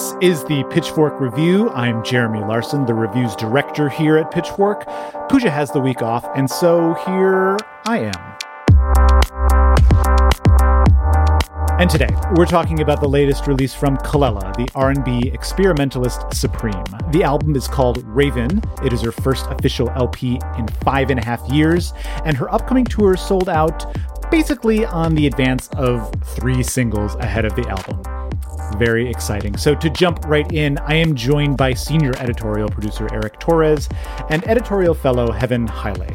This is the Pitchfork Review. I'm Jeremy Larson, the reviews director here at Pitchfork. Pooja has the week off, and so here I am. And today, we're talking about the latest release from Kelela, the R&B experimentalist supreme. The album is called Raven. It is her first official LP in five and a half years, and her upcoming tour sold out basically on the advance of three singles ahead of the album. Very exciting. So, to jump right in, I am joined by senior editorial producer Eric Torres and editorial fellow Heven Haile.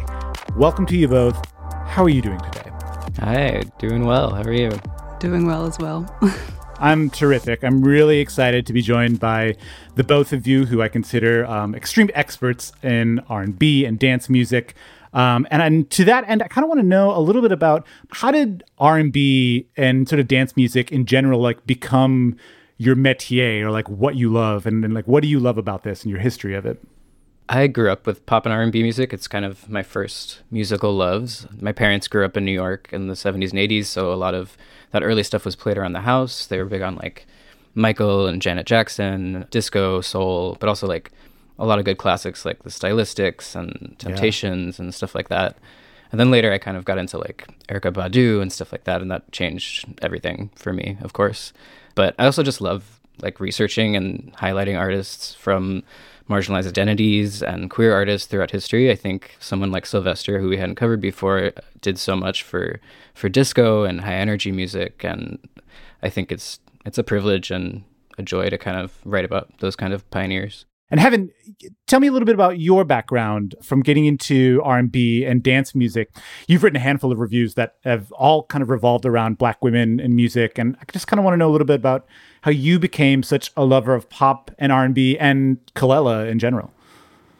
Welcome to you both. How are you doing today? Hi, doing well. How are you? Doing well as well. I'm terrific. I'm really excited to be joined by the both of you, who I consider um, extreme experts in R&B and dance music. Um, and, and to that end, I kind of want to know a little bit about how did R&B and sort of dance music in general like become your métier or like what you love and, and like what do you love about this and your history of it? I grew up with pop and R&B music. It's kind of my first musical loves. My parents grew up in New York in the 70s and 80s, so a lot of that early stuff was played around the house. They were big on like Michael and Janet Jackson, disco, soul, but also like a lot of good classics like the Stylistics and Temptations yeah. and stuff like that. And then later I kind of got into like Erykah Badu and stuff like that, and that changed everything for me, of course. But I also just love like researching and highlighting artists from marginalized identities and queer artists throughout history. I think someone like Sylvester, who we hadn't covered before, did so much for for disco and high energy music, and I think it's it's a privilege and a joy to kind of write about those kind of pioneers. And Heven, tell me a little bit about your background from getting into R&B and dance music. You've written a handful of reviews that have all kind of revolved around black women and music and I just kind of want to know a little bit about how you became such a lover of pop and R&B and Kelela in general.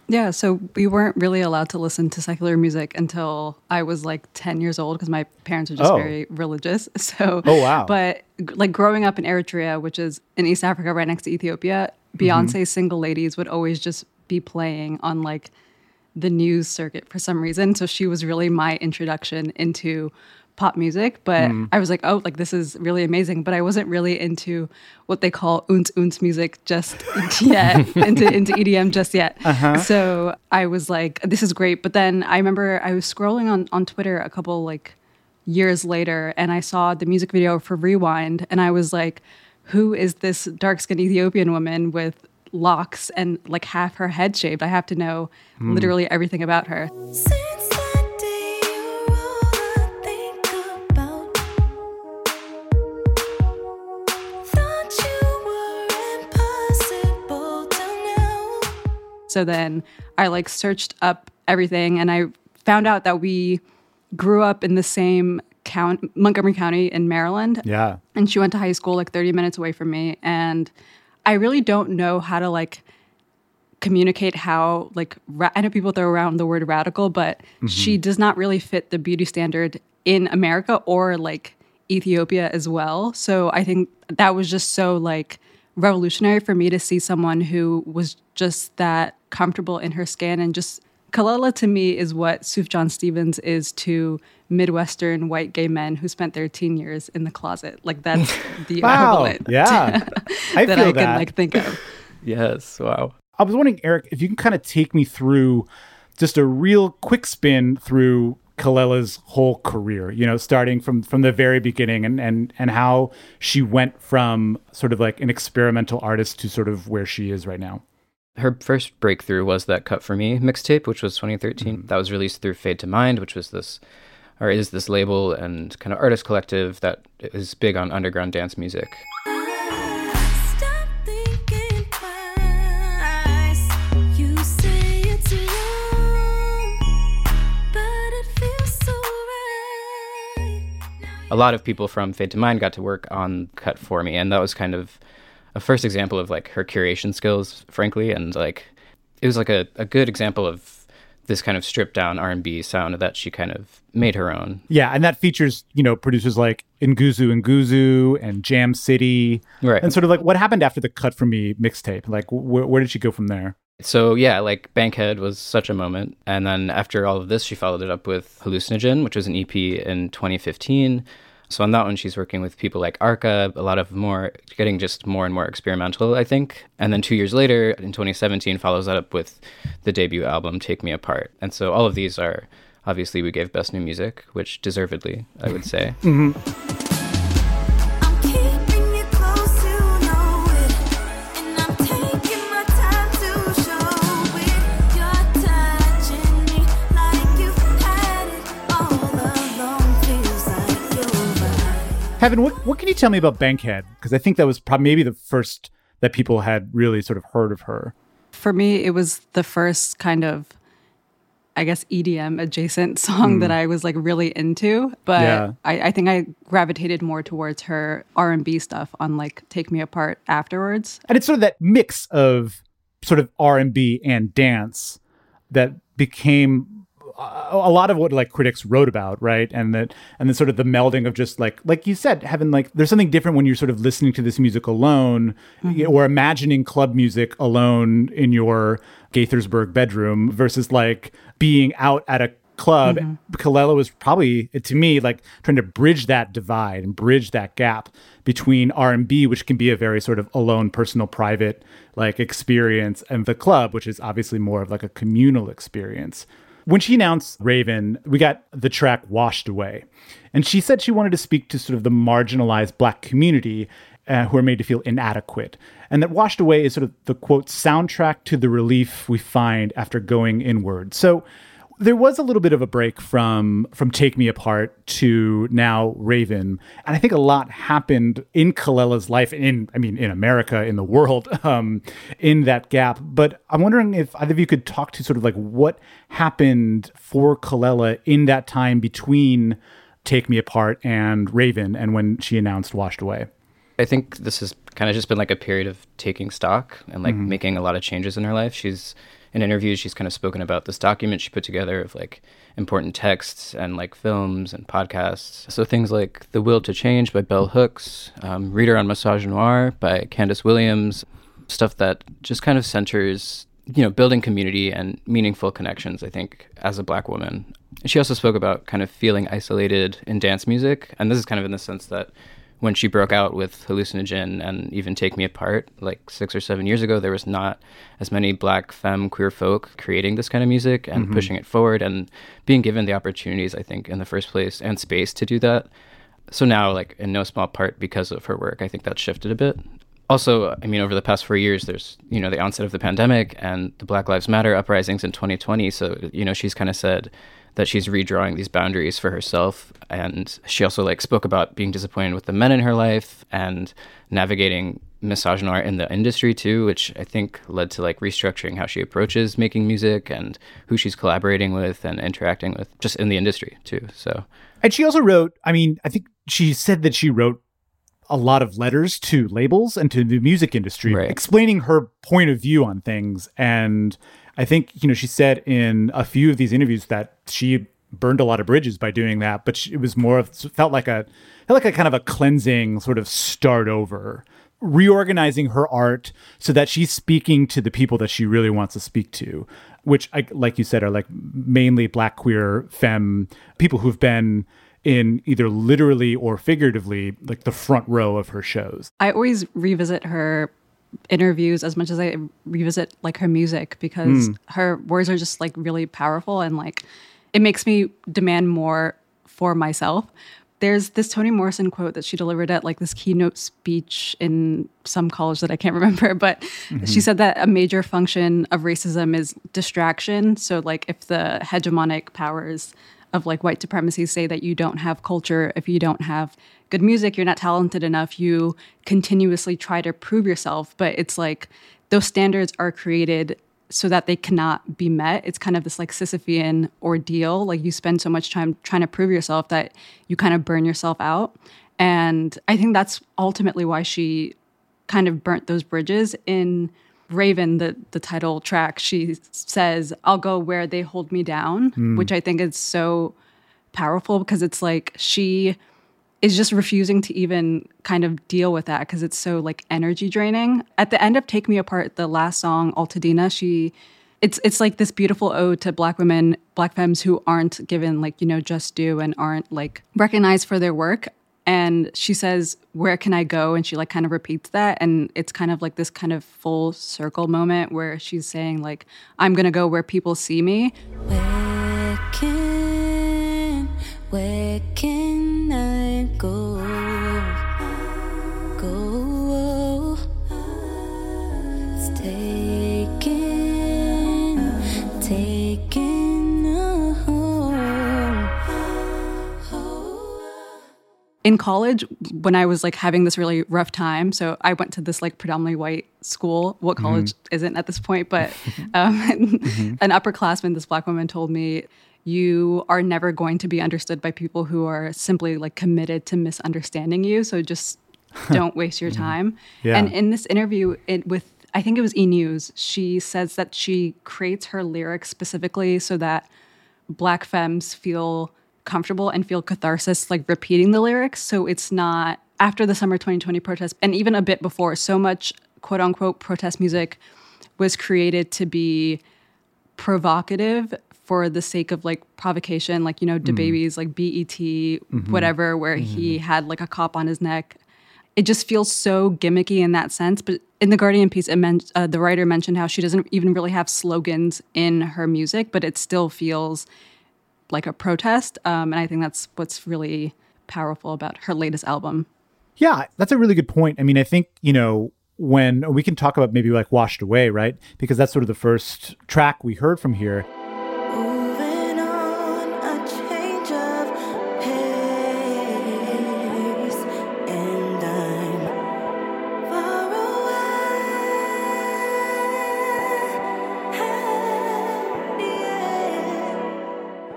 Yeah, so we weren't really allowed to listen to secular music until I was like 10 years old because my parents were just oh. very religious. So, oh, wow. But like growing up in Eritrea, which is in East Africa right next to Ethiopia, Beyonce's mm-hmm. single ladies would always just be playing on like the news circuit for some reason. So she was really my introduction into pop music. But mm. I was like, oh, like this is really amazing. But I wasn't really into what they call unz unz music just yet, into into EDM just yet. Uh-huh. So I was like, this is great. But then I remember I was scrolling on on Twitter a couple like years later, and I saw the music video for Rewind, and I was like who is this dark skinned Ethiopian woman with locks and like half her head shaved? I have to know mm. literally everything about her. So then I like searched up everything and I found out that we grew up in the same count Montgomery County in Maryland. Yeah. And she went to high school like 30 minutes away from me. And I really don't know how to like communicate how like ra- I know people throw around the word radical, but mm-hmm. she does not really fit the beauty standard in America or like Ethiopia as well. So I think that was just so like revolutionary for me to see someone who was just that comfortable in her skin and just Kelela to me is what Sufjan Stevens is to Midwestern white gay men who spent their teen years in the closet. Like that's the wow. equivalent. Yeah. I that I can that. like think of. yes. Wow. I was wondering, Eric, if you can kind of take me through just a real quick spin through Kelela's whole career, you know, starting from from the very beginning and and and how she went from sort of like an experimental artist to sort of where she is right now her first breakthrough was that Cut for Me mixtape, which was 2013. Mm-hmm. That was released through Fade to Mind, which was this, or is this label and kind of artist collective that is big on underground dance music. a lot of people from Fade to Mind got to work on Cut for Me, and that was kind of a first example of like her curation skills, frankly, and like it was like a, a good example of this kind of stripped down R&B sound that she kind of made her own. Yeah, and that features, you know, producers like Nguzunguzu and Jam City. Right. And sort of like what happened after the Cut For Me mixtape? Like wh- where did she go from there? So yeah, like Bankhead was such a moment. And then after all of this, she followed it up with Hallucinogen, which was an EP in 2015. So on that one, she's working with people like Arca, a lot of more, getting just more and more experimental, I think. And then two years later, in 2017, follows that up with the debut album, Take Me Apart. And so all of these are, obviously, we gave Best New Music, which deservedly, I would say. mm-hmm. Heaven, what, what can you tell me about Bankhead? Because I think that was probably maybe the first that people had really sort of heard of her. For me, it was the first kind of, I guess, EDM adjacent song mm. that I was like really into. But yeah. I, I, think I gravitated more towards her R and B stuff on like "Take Me Apart" afterwards. And it's sort of that mix of sort of R and B and dance that became a lot of what like critics wrote about, right? And that and then sort of the melding of just like like you said, having like there's something different when you're sort of listening to this music alone mm-hmm. or imagining club music alone in your Gaithersburg bedroom versus like being out at a club. mm was probably to me like trying to bridge that divide and bridge that gap between R&B which can be a very sort of alone personal private like experience and the club which is obviously more of like a communal experience. When she announced Raven, we got the track Washed Away. And she said she wanted to speak to sort of the marginalized black community uh, who are made to feel inadequate. And that Washed Away is sort of the quote soundtrack to the relief we find after going inward. So there was a little bit of a break from from Take Me Apart to now Raven, and I think a lot happened in Kelela's life, in I mean in America, in the world, um, in that gap. But I'm wondering if either of you could talk to sort of like what happened for Kelela in that time between Take Me Apart and Raven, and when she announced Washed Away. I think this has kind of just been like a period of taking stock and like mm-hmm. making a lot of changes in her life. She's in interviews she's kind of spoken about this document she put together of like important texts and like films and podcasts. So things like The Will to Change by Bell Hooks, um, Reader on Misogynoir by Candace Williams, stuff that just kind of centers, you know, building community and meaningful connections, I think, as a black woman. She also spoke about kind of feeling isolated in dance music. And this is kind of in the sense that when she broke out with hallucinogen and even take me apart like six or seven years ago there was not as many black femme queer folk creating this kind of music and mm-hmm. pushing it forward and being given the opportunities i think in the first place and space to do that. So now like in no small part because of her work i think that shifted a bit. Also i mean over the past four years there's you know the onset of the pandemic and the black lives matter uprisings in 2020 so you know she's kind of said that she's redrawing these boundaries for herself. And she also like spoke about being disappointed with the men in her life and navigating misogynoir in the industry too, which I think led to like restructuring how she approaches making music and who she's collaborating with and interacting with just in the industry too. So And she also wrote, I mean, I think she said that she wrote a lot of letters to labels and to the music industry right. explaining her point of view on things and I think you know she said in a few of these interviews that she burned a lot of bridges by doing that, but she, it was more of felt like a felt like a kind of a cleansing sort of start over, reorganizing her art so that she's speaking to the people that she really wants to speak to, which I, like you said are like mainly black queer femme people who've been in either literally or figuratively like the front row of her shows. I always revisit her interviews as much as I revisit like her music because mm. her words are just like really powerful and like it makes me demand more for myself. There's this Toni Morrison quote that she delivered at like this keynote speech in some college that I can't remember, but mm-hmm. she said that a major function of racism is distraction. So like if the hegemonic powers of like white supremacy say that you don't have culture if you don't have good music, you're not talented enough, you continuously try to prove yourself. But it's like those standards are created so that they cannot be met. It's kind of this like Sisyphean ordeal. Like you spend so much time trying to prove yourself that you kind of burn yourself out. And I think that's ultimately why she kind of burnt those bridges in Raven, the the title track, she says, "I'll go where they hold me down," mm. which I think is so powerful because it's like she is just refusing to even kind of deal with that because it's so like energy draining. At the end of Take Me Apart, the last song, Altadena, she it's it's like this beautiful ode to black women, black femmes who aren't given like, you know, just due and aren't like recognized for their work. And she says where can i go? And she like kind of repeats that. And it's kind of like this kind of full circle moment where she's saying like i'm gonna go where people see me. Where can where can i go go it's taken taken in college when I was like having this really rough time. So I went to this like predominantly white school. What mm-hmm. college mm-hmm. isn't at this point, but um, mm-hmm. an upperclassman, this black woman told me, "You are never going to be understood by people who are simply like committed to misunderstanding you. So just don't waste your mm-hmm. time." Yeah. And in this interview, it, with I think it was E News, she says that she creates her lyrics specifically so that black femmes feel comfortable and feel catharsis like repeating the lyrics. So it's not after the summer 2020 protest and even a bit before, so much quote unquote protest music was created to be provocative for the sake of like provocation, like, you know, the mm. babies, like BET, mm-hmm. whatever, where mm-hmm. he had like a cop on his neck. It just feels so gimmicky in that sense. But in the Guardian piece, it meant, uh, the writer mentioned how she doesn't even really have slogans in her music, but it still feels like a protest. Um, and I think that's what's really powerful about her latest album. Yeah, that's a really good point. I mean, I think, you know, when we can talk about maybe like Washed Away, right? Because that's sort of the first track we heard from here.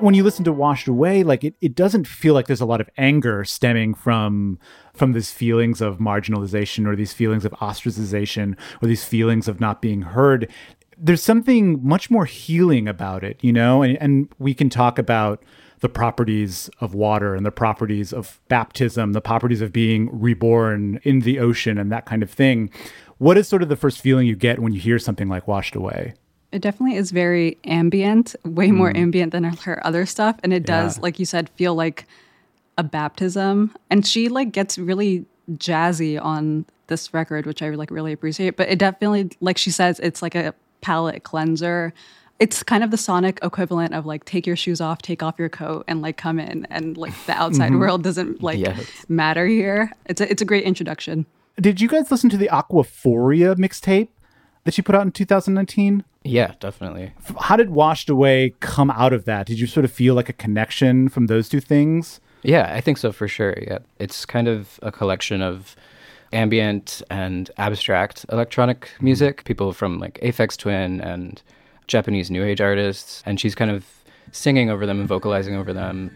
When you listen to Washed Away, like it, it doesn't feel like there's a lot of anger stemming from from these feelings of marginalization or these feelings of ostracization or these feelings of not being heard. There's something much more healing about it, you know, and, and we can talk about the properties of water and the properties of baptism, the properties of being reborn in the ocean and that kind of thing. What is sort of the first feeling you get when you hear something like Washed Away? It definitely is very ambient, way more mm. ambient than her other stuff. And it does, yeah. like you said, feel like a baptism. And she like gets really jazzy on this record, which I like really appreciate. But it definitely, like she says, it's like a palate cleanser. It's kind of the sonic equivalent of like take your shoes off, take off your coat, and like come in, and like the outside mm-hmm. world doesn't like yes. matter here. It's a, it's a great introduction. Did you guys listen to the Aquaphoria mixtape that she put out in 2019? Yeah, definitely. How did Washed Away come out of that? Did you sort of feel like a connection from those two things? Yeah, I think so for sure. Yeah. It's kind of a collection of ambient and abstract electronic mm-hmm. music, people from like Aphex Twin and Japanese new age artists, and she's kind of singing over them and vocalizing over them.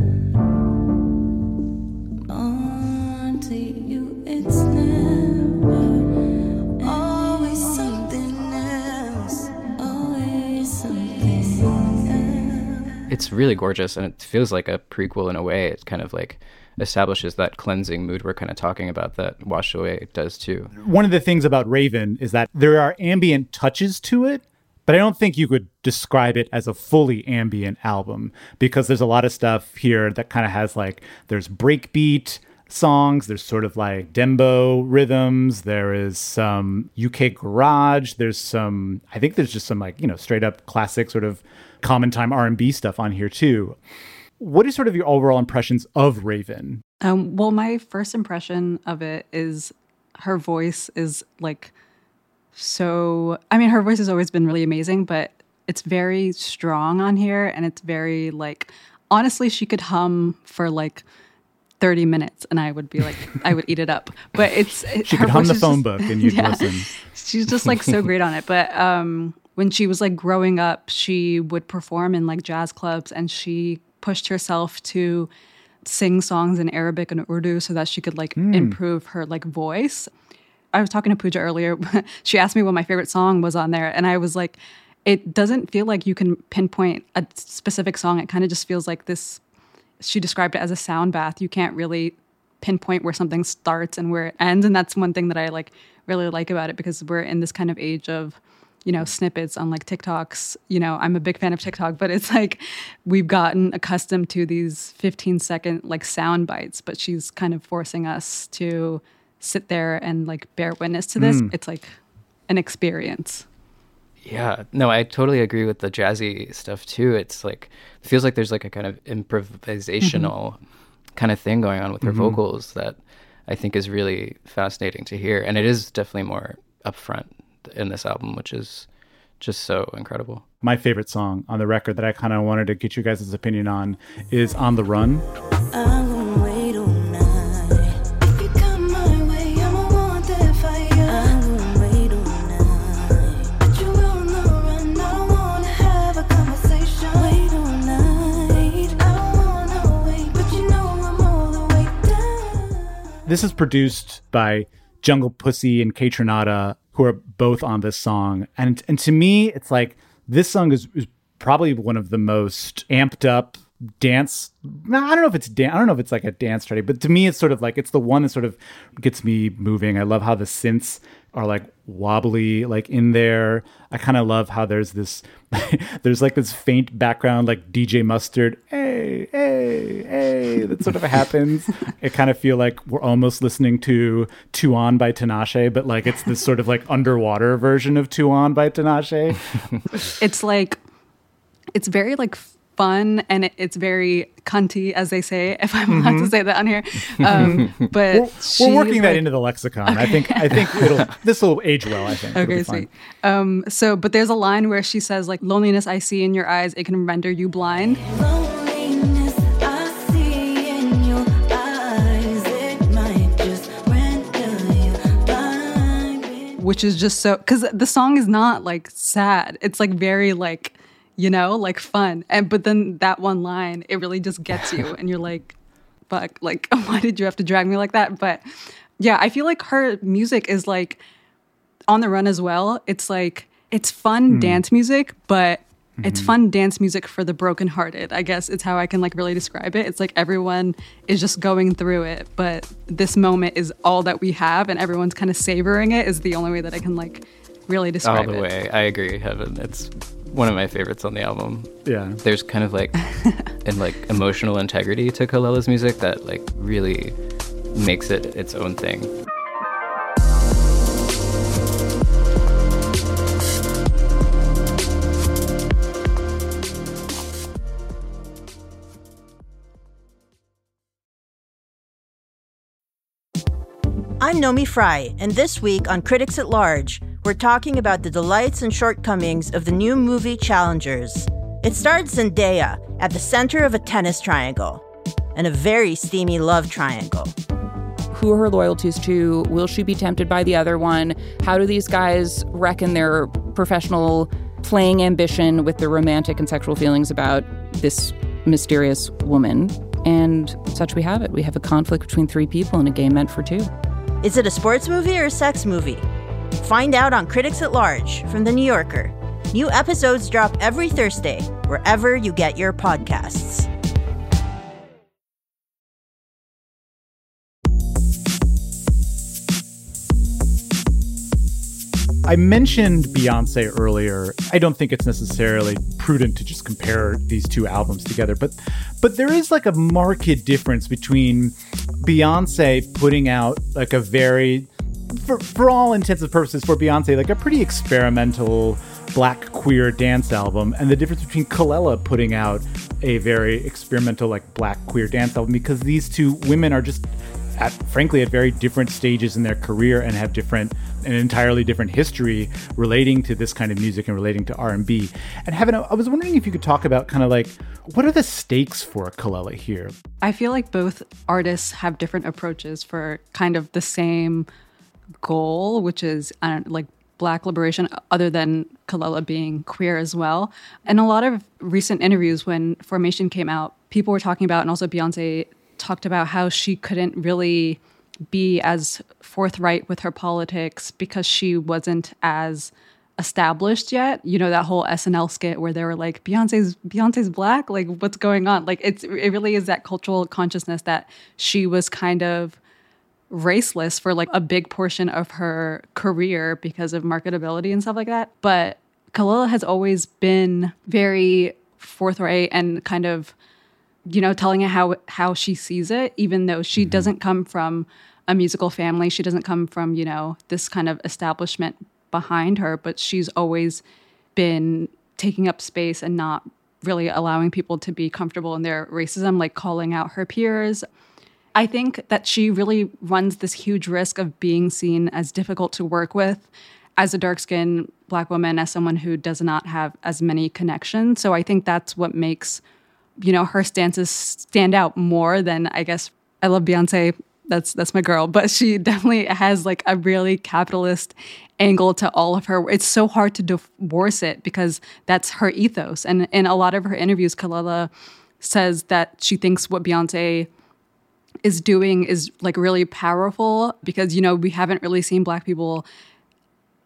It's really gorgeous and it feels like a prequel in a way. It kind of like establishes that cleansing mood we're kind of talking about that Wash Away does too. One of the things about Raven is that there are ambient touches to it, but I don't think you could describe it as a fully ambient album because there's a lot of stuff here that kind of has like there's breakbeat songs, there's sort of like dembow rhythms, there is some UK garage, there's some I think there's just some like, you know, straight up classic sort of common time R&B stuff on here too. What is sort of your overall impressions of Raven? Um, well, my first impression of it is her voice is like so. I mean, her voice has always been really amazing, but it's very strong on here, and it's very like honestly, she could hum for like 30 minutes and I would be like, I would eat it up. But it's. She could hum the phone just, book and you'd yeah, listen. She's just like so great on it. But um, when she was like growing up, she would perform in like jazz clubs and she pushed herself to sing songs in Arabic and Urdu so that she could like mm. improve her like voice. I was talking to Pooja earlier. she asked me what my favorite song was on there, and I was like, it doesn't feel like you can pinpoint a specific song. It kind of just feels like this. She described it as a sound bath. You can't really pinpoint where something starts and where it ends, and that's one thing that I like really like about it because we're in this kind of age of you know snippets on like TikToks. You know, I'm a big fan of TikTok, but it's like we've gotten accustomed to these 15 second like sound bites, but she's kind of forcing us to sit there and like bear witness to this. Mm. It's like an experience. Yeah, no, I totally agree with the jazzy stuff too. It's like it feels like there's like a kind of improvisational mm-hmm. kind of thing going on with her mm-hmm. vocals that I think is really fascinating to hear, and it is definitely more upfront in this album, which is just so incredible. My favorite song on the record that I kind of wanted to get you guys' opinion on is "On the Run." This is produced by Jungle Pussy and Kaytranada, who are both on this song. And and to me, it's like this song is, is probably one of the most amped up dance I don't know if it's dan- I don't know if it's like a dance study, but to me it's sort of like it's the one that sort of gets me moving. I love how the synths are like wobbly like in there. I kind of love how there's this there's like this faint background like DJ Mustard, hey, hey, hey, that sort of happens. it kind of feel like we're almost listening to 2 On by Tinashe, but like it's this sort of like underwater version of 2 On by Tinashe. it's like it's very like fun and it, it's very cunty, as they say, if I'm allowed mm-hmm. to say that on here. Um, but we're, we're working like, that into the lexicon. Okay. I think I think it'll this will age well. I think. Okay, sweet. Um, so, but there's a line where she says, like, "Loneliness I see in your eyes, it can render you blind." Which is just so because the song is not like sad. It's like very like you know, like fun. And but then that one line, it really just gets you and you're like, fuck, like why did you have to drag me like that? But yeah, I feel like her music is like on the run as well. It's like it's fun mm. dance music, but mm-hmm. it's fun dance music for the brokenhearted. I guess it's how I can like really describe it. It's like everyone is just going through it, but this moment is all that we have and everyone's kind of savoring it is the only way that I can like really describe it. All the it. way. I agree, Heven. It's one of my favorites on the album. Yeah. There's kind of like and like emotional integrity to Kelela's music that like really makes it its own thing. I'm Naomi Fry, and this week on Critics at Large, we're talking about the delights and shortcomings of the new movie Challengers. It stars Zendaya at the center of a tennis triangle and a very steamy love triangle. Who are her loyalties to? Will she be tempted by the other one? How do these guys reckon their professional playing ambition with their romantic and sexual feelings about this mysterious woman? And such we have it. We have a conflict between three people in a game meant for two. Is it a sports movie or a sex movie? Find out on Critics at Large from The New Yorker. New episodes drop every Thursday, wherever you get your podcasts. I mentioned Beyonce earlier. I don't think it's necessarily prudent to just compare these two albums together, but but there is like a marked difference between Beyonce putting out like a very for, for all intents and purposes for Beyonce, like a pretty experimental black queer dance album, and the difference between Kelela putting out a very experimental like black queer dance album because these two women are just at frankly at very different stages in their career and have different an entirely different history relating to this kind of music and relating to R&B. And Heven, I was wondering if you could talk about kind of like what are the stakes for Kelela here? I feel like both artists have different approaches for kind of the same goal, which is I don't like black liberation, other than Kelela being queer as well. And a lot of recent interviews when Formation came out, people were talking about, and also Beyonce talked about how she couldn't really be as forthright with her politics because she wasn't as established yet. You know that whole SNL skit where they were like Beyonce's Beyonce's black, like what's going on? Like it's it really is that cultural consciousness that she was kind of raceless for like a big portion of her career because of marketability and stuff like that. But Kelela has always been very forthright and kind of you know telling it how how she sees it even though she mm-hmm. doesn't come from a musical family she doesn't come from you know this kind of establishment behind her but she's always been taking up space and not really allowing people to be comfortable in their racism like calling out her peers I think that she really runs this huge risk of being seen as difficult to work with as a dark skinned black woman, as someone who does not have as many connections. So I think that's what makes, you know, her stances stand out more than I guess I love Beyonce. That's that's my girl, but she definitely has like a really capitalist angle to all of her. It's so hard to divorce it because that's her ethos. And in a lot of her interviews, Kelela says that she thinks what Beyonce is doing is like really powerful because you know we haven't really seen black people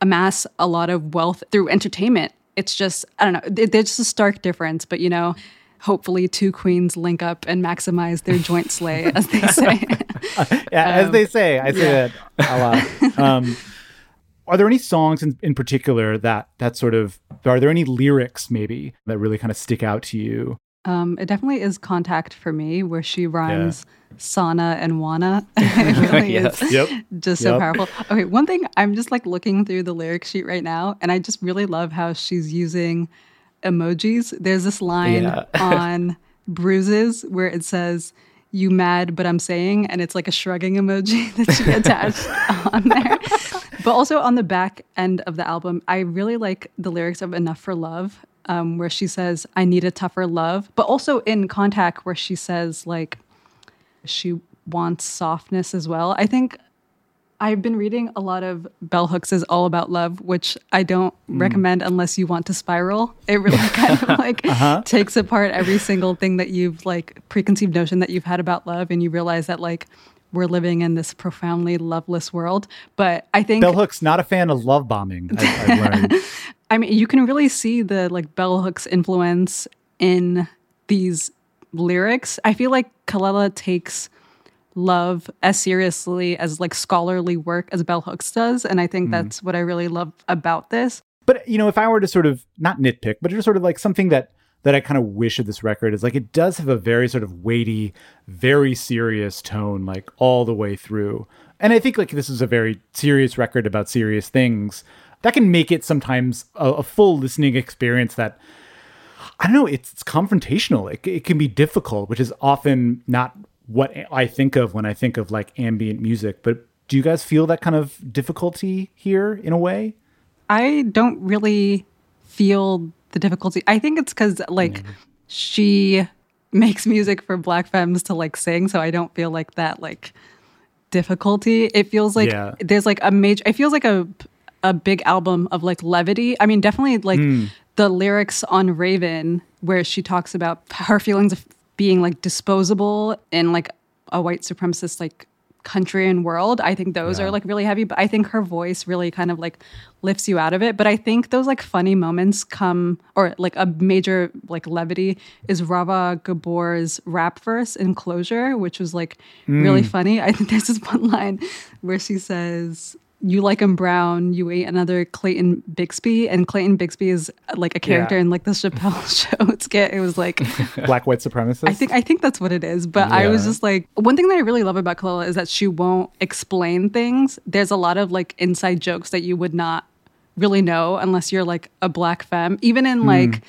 amass a lot of wealth through entertainment. It's just i don't know there's just a stark difference but you know hopefully two queens link up and maximize their joint slay as they say. Yeah um, as they say i say yeah. that a lot. Um, are there any songs in, in particular that that sort of are there any lyrics maybe that really kind of stick out to you um, it definitely is contact for me, where she rhymes yeah. sauna and wanna. it really yes. is yep. just so powerful. Okay, one thing I'm just like looking through the lyric sheet right now, and I just really love how she's using emojis. There's this line yeah. on bruises where it says, you mad, but I'm saying, and it's like a shrugging emoji that she attached on there. But also on the back end of the album, I really like the lyrics of Enough for Love um, where she says, I need a tougher love, but also in Contact, where she says, like, she wants softness as well. I think I've been reading a lot of Bell Hooks' is All About Love, which I don't mm. recommend unless you want to spiral. It really kind of like uh-huh. takes apart every single thing that you've like preconceived notion that you've had about love, and you realize that like we're living in this profoundly loveless world. But I think Bell Hooks not a fan of love bombing. I've. I mean, you can really see the like bell hooks influence in these lyrics. I feel like Kelela takes love as seriously as like scholarly work as bell hooks does, and I think mm. that's what I really love about this. But you know, if I were to sort of not nitpick, but just sort of like something that that I kind of wish of this record is like it does have a very sort of weighty, very serious tone, like all the way through. And I think like this is a very serious record about serious things that can make it sometimes a, a full listening experience that I don't know, it's, it's confrontational. It, it can be difficult, which is often not what I think of when I think of like ambient music. But do you guys feel that kind of difficulty here in a way? I don't really feel the difficulty. I think it's because like mm. she makes music for black femmes to like sing, so I don't feel like that like difficulty. It feels like yeah. there's like a major. It feels like a a big album of like levity. I mean, definitely like mm. the lyrics on Raven, where she talks about her feelings of being like disposable in like a white supremacist like country and world. I think those yeah. are like really heavy, but I think her voice really kind of like lifts you out of it. But I think those like funny moments come, or like a major like levity is Rahrah Gabor's rap verse in Closure, which was like mm. really funny. I think there's this one line where she says, you like him brown, you ate another Clayton Bigsby, and Clayton Bigsby is like a character yeah. in like the Chappelle show skit. It was like black white supremacist. I think I think that's what it is. But yeah. I was just like, one thing that I really love about Kelela is that she won't explain things. There's a lot of like inside jokes that you would not really know unless you're like a black femme. Even in mm. like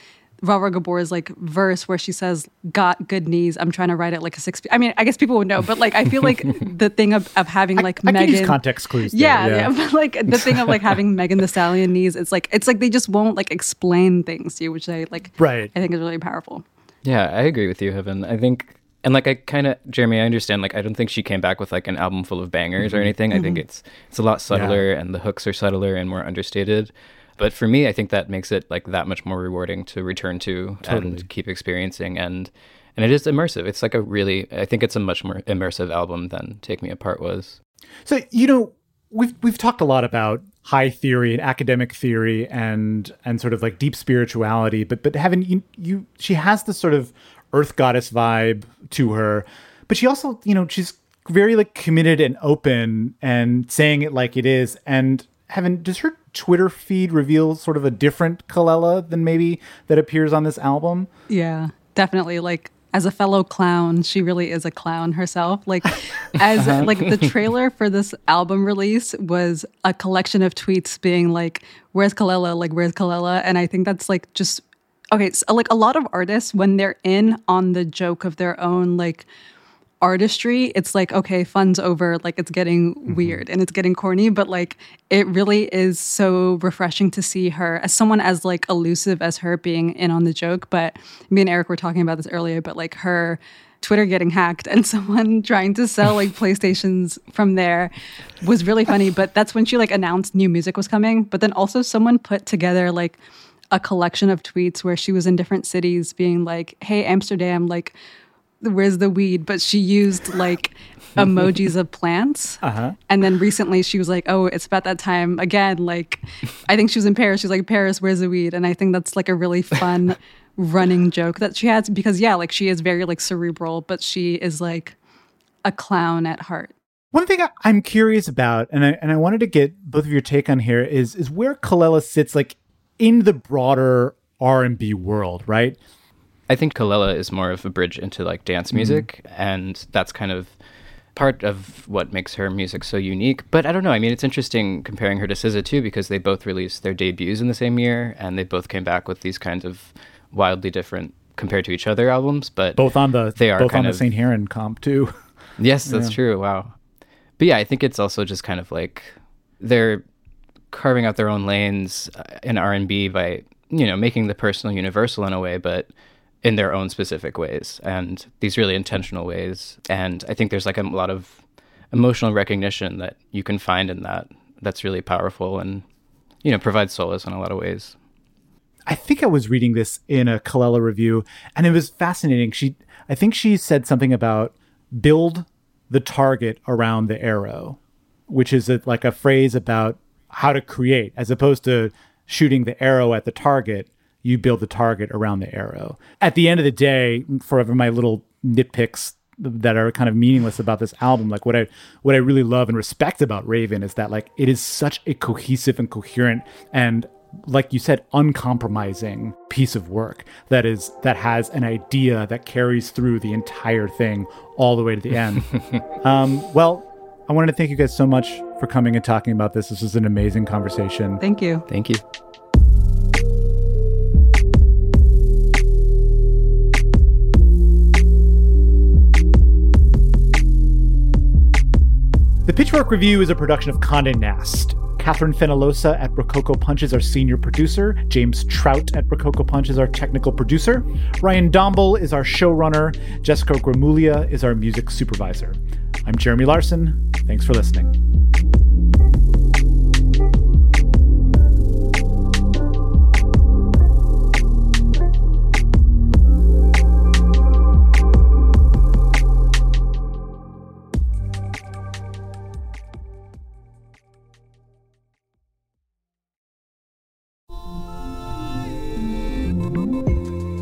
Rahrah Gabor's like verse where she says, "Got good knees." I'm trying to write it like a six. I mean, I guess people would know, but like I feel like the thing of, of having like I, Megan context clues. Yeah, yeah, yeah, but like the thing of like having Megan Thee Stallion knees, it's like it's like they just won't like explain things to you, which I like. Right. I think is really powerful. Yeah, I agree with you, Heven. I think and like I kind of Jeremy, I understand. Like I don't think she came back with like an album full of bangers mm-hmm. or anything. Mm-hmm. I think mm-hmm. it's it's a lot subtler, yeah. and the hooks are subtler and more understated. But for me, I think that makes it like that much more rewarding to return to Totally. and keep experiencing and and it is immersive. It's like a really I think it's a much more immersive album than Take Me Apart was. So you know, we've we've talked a lot about high theory and academic theory and and sort of like deep spirituality, but but having you, you she has this sort of earth goddess vibe to her, but she also you know she's very like committed and open and saying it like it is and having does her Twitter feed reveal sort of a different Kelela than maybe that appears on this album? Yeah, definitely. Like as a fellow clown, she really is a clown herself. Like as like the trailer for this album release was a collection of tweets being like, "Where's Kelela? Like where's Kelela?" And I think that's like just okay. So like a lot of artists when they're in on the joke of their own like artistry it's like okay fun's over like it's getting mm-hmm. weird and it's getting corny but like it really is so refreshing to see her as someone as like elusive as her being in on the joke but me and eric were talking about this earlier but like her twitter getting hacked and someone trying to sell like playstations from there was really funny but that's when she like announced new music was coming but then also someone put together like a collection of tweets where she was in different cities being like hey amsterdam like where's the weed? But she used like emojis of plants. Uh-huh. and then recently she was like oh it's about that time again. Like i think she was in paris. She's like paris where's the weed? And i think that's like a really fun running joke that she has because yeah like she is very like cerebral but she is like a clown at heart. One thing I- I'm curious about, and I and I wanted to get both of your take on here, is is where Kelela sits like in the broader R and B world, right? I think Kelela is more of a bridge into like dance music, and that's kind of part of what makes her music so unique. But I don't know. I mean, it's interesting comparing her to SZA too, because they both released their debuts in the same year, and they both came back with these kinds of wildly different compared to each other albums. But Both on the They are both on kind the Saint Heron comp too. Yes, that's true. Wow. But yeah, I think it's also just kind of like they're carving out their own lanes uh, in R&B by, you know, making the personal universal in a way, but in their own specific ways and these really intentional ways. And I think there's like a lot of emotional recognition that you can find in that that's really powerful and you know, provides solace in a lot of ways. I think I was reading this in a Kelela review, and it was fascinating. She, I think she said something about build the target around the arrow, which is a, like a phrase about how to create, as opposed to shooting the arrow at the target. You build the target around the arrow. At the end of the day, forever my little nitpicks that are kind of meaningless about this album like what i what i really love and respect about raven is that like it is such a cohesive and coherent and like you said uncompromising piece of work that is that has an idea that carries through the entire thing all the way to the end um, well i wanted to thank you guys so much for coming and talking about this this was an amazing conversation thank you Thank you. The Pitchfork Review is a production of Condé Nast. Catherine Fenalosa at Rococo Punch is our senior producer. James Trout at Rococo Punch is our technical producer. Ryan Dombal is our showrunner. Jessica Gramuglia is our music supervisor. I'm Jeremy Larson. Thanks for listening.